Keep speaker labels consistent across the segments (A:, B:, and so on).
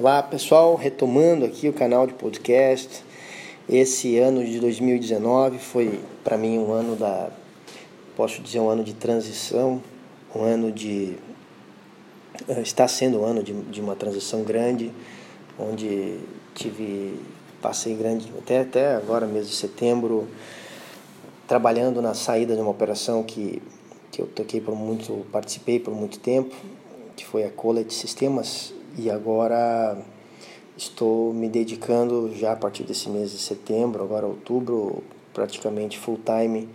A: Olá pessoal, retomando aqui o canal de podcast. Esse ano de 2019 foi para mim um ano da, posso dizer, um ano de transição, um ano de. Eh, está sendo um ano de, de uma transição grande, onde tive, passei grande, até, até agora, mês de setembro, trabalhando na saída de uma operação que, que eu toquei por muito, participei por muito tempo, que foi a Collet Sistemas e agora estou me dedicando já a partir desse mês de setembro, agora outubro, praticamente full time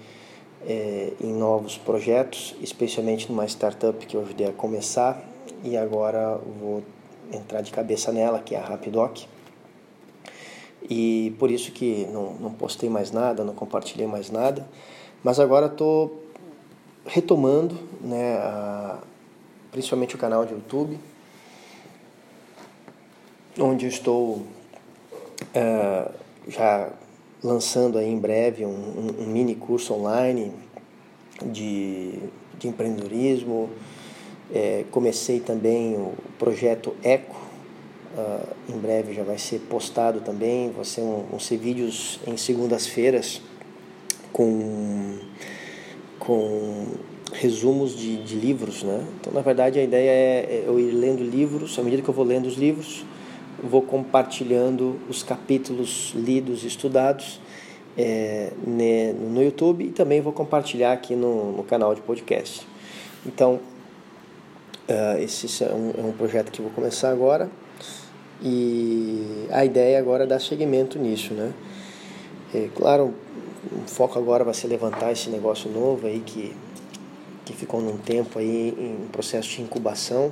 A: é, em novos projetos, especialmente numa startup que eu ajudei a começar. E agora vou entrar de cabeça nela, que é a Rapidoc. E por isso que não, não postei mais nada, não compartilhei mais nada, mas agora estou retomando, né, a, principalmente o canal de YouTube, onde estou uh, já lançando aí em breve um, um, mini curso online de, de empreendedorismo. É, comecei também o projeto Eco, uh, em breve já vai ser postado também. Vão ser, um, vão ser vídeos em segundas-feiras com, com resumos de, de livros. Né? Então, na verdade, a ideia é eu ir lendo livros, à medida que eu vou lendo os livros, vou compartilhando os capítulos lidos e estudados é, no YouTube e também vou compartilhar aqui no, no canal de podcast. Então, uh, esse é um, é um, projeto que vou começar agora e a ideia agora é dar seguimento nisso, né? É, claro, o foco agora vai ser levantar esse negócio novo aí que, que ficou num tempo aí em processo de incubação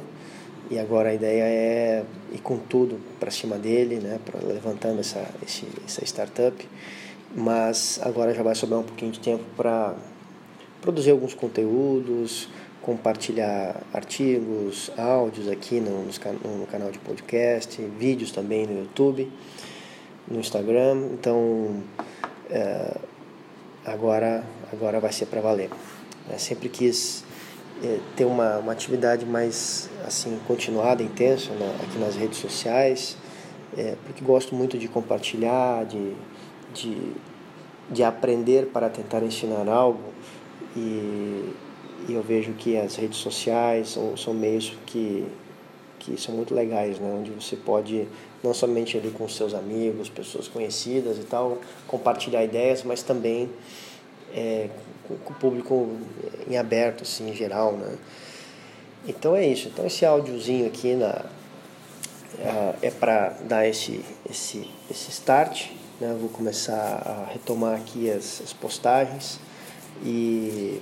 A: e agora a ideia é ir com tudo para cima dele, né, pra, levantando essa, esse, essa startup. Mas agora já vai sobrar um pouquinho de tempo para produzir alguns conteúdos, compartilhar artigos, áudios aqui no, no, canal de podcast, vídeos também no YouTube, no Instagram. Então, é, agora, agora vai ser para valer. Sempre quis é, ter uma, uma atividade mais assim continuada, intensa na, aqui nas redes sociais, é, porque gosto muito de compartilhar, de, de, de aprender para tentar ensinar algo e, e eu vejo que as redes sociais são, são meios que, que são muito legais, né? onde você pode não somente ali com seus amigos, pessoas conhecidas e tal, compartilhar ideias, mas também é, com o público em aberto, assim, em geral, né? Então é isso. Então esse áudiozinho aqui na, é, é para dar esse, esse, esse start. Né? Vou começar a retomar aqui as, as postagens e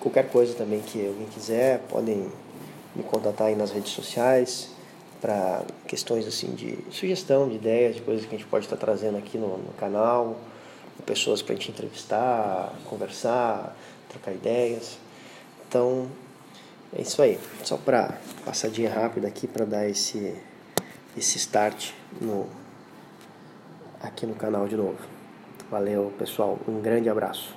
A: qualquer coisa também que alguém quiser, podem me contatar aí nas redes sociais para questões assim de sugestão, de ideias, de coisas que a gente pode estar trazendo aqui no, no canal pessoas para a gente entrevistar, conversar, trocar ideias. Então, é isso aí. Só para passadinha rápida aqui para dar esse esse start no aqui no canal de novo. Valeu, pessoal. Um grande abraço.